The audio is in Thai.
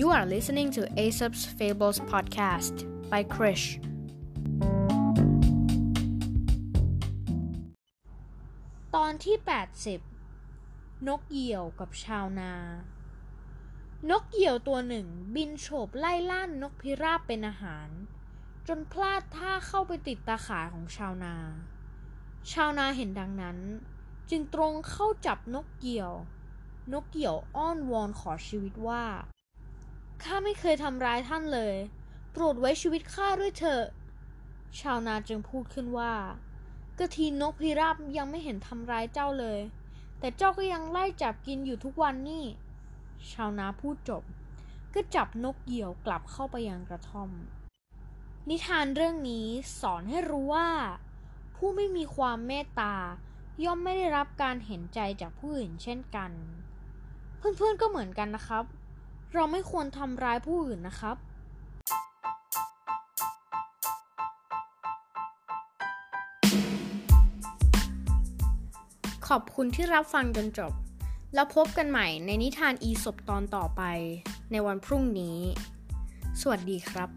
You are listening to Aesop's Fables podcast by Krish. ตอนที่ 80 นกเหยี่ยวกับชาวนา นกเหยี่ยวตัวหนึ่งบินโฉบไล่ล่านนกพิราบเป็นอาหาร จนพลาดท่าเข้าไปติดตาขาของชาวนา ชาวนาเห็นดังนั้น จึงตรงเข้าจับนกเหยี่ยว นกเหยี่ยวอ้อนวอนขอชีวิตว่า ข้าไม่เคยทำร้ายท่านเลย โปรดไว้ชีวิตข้าด้วยเถอะ ชาวนาจึงพูดขึ้นว่ากระทีนกพิราบยังไม่เห็นทำร้ายเจ้าเลย แต่เจ้าก็ยังไล่จับกินอยู่ทุกวันนี่ ชาวนาพูดจบ ก็จับนกเหยี่ยวกลับเข้าไปยังกระท่อม นิทานเรื่องนี้สอนให้รู้ว่า ผู้ไม่มีความเมตตา ย่อมไม่ได้รับการเห็นใจจากผู้อื่นเช่นกัน เพื่อนๆก็เหมือนกันนะครับ เราไม่ควรทำร้ายผู้อื่นนะครับ ขอบคุณที่รับฟังจนจบ แล้วพบกันใหม่ในนิทานอีสบตอนต่อไปในวันพรุ่งนี้ สวัสดีครับ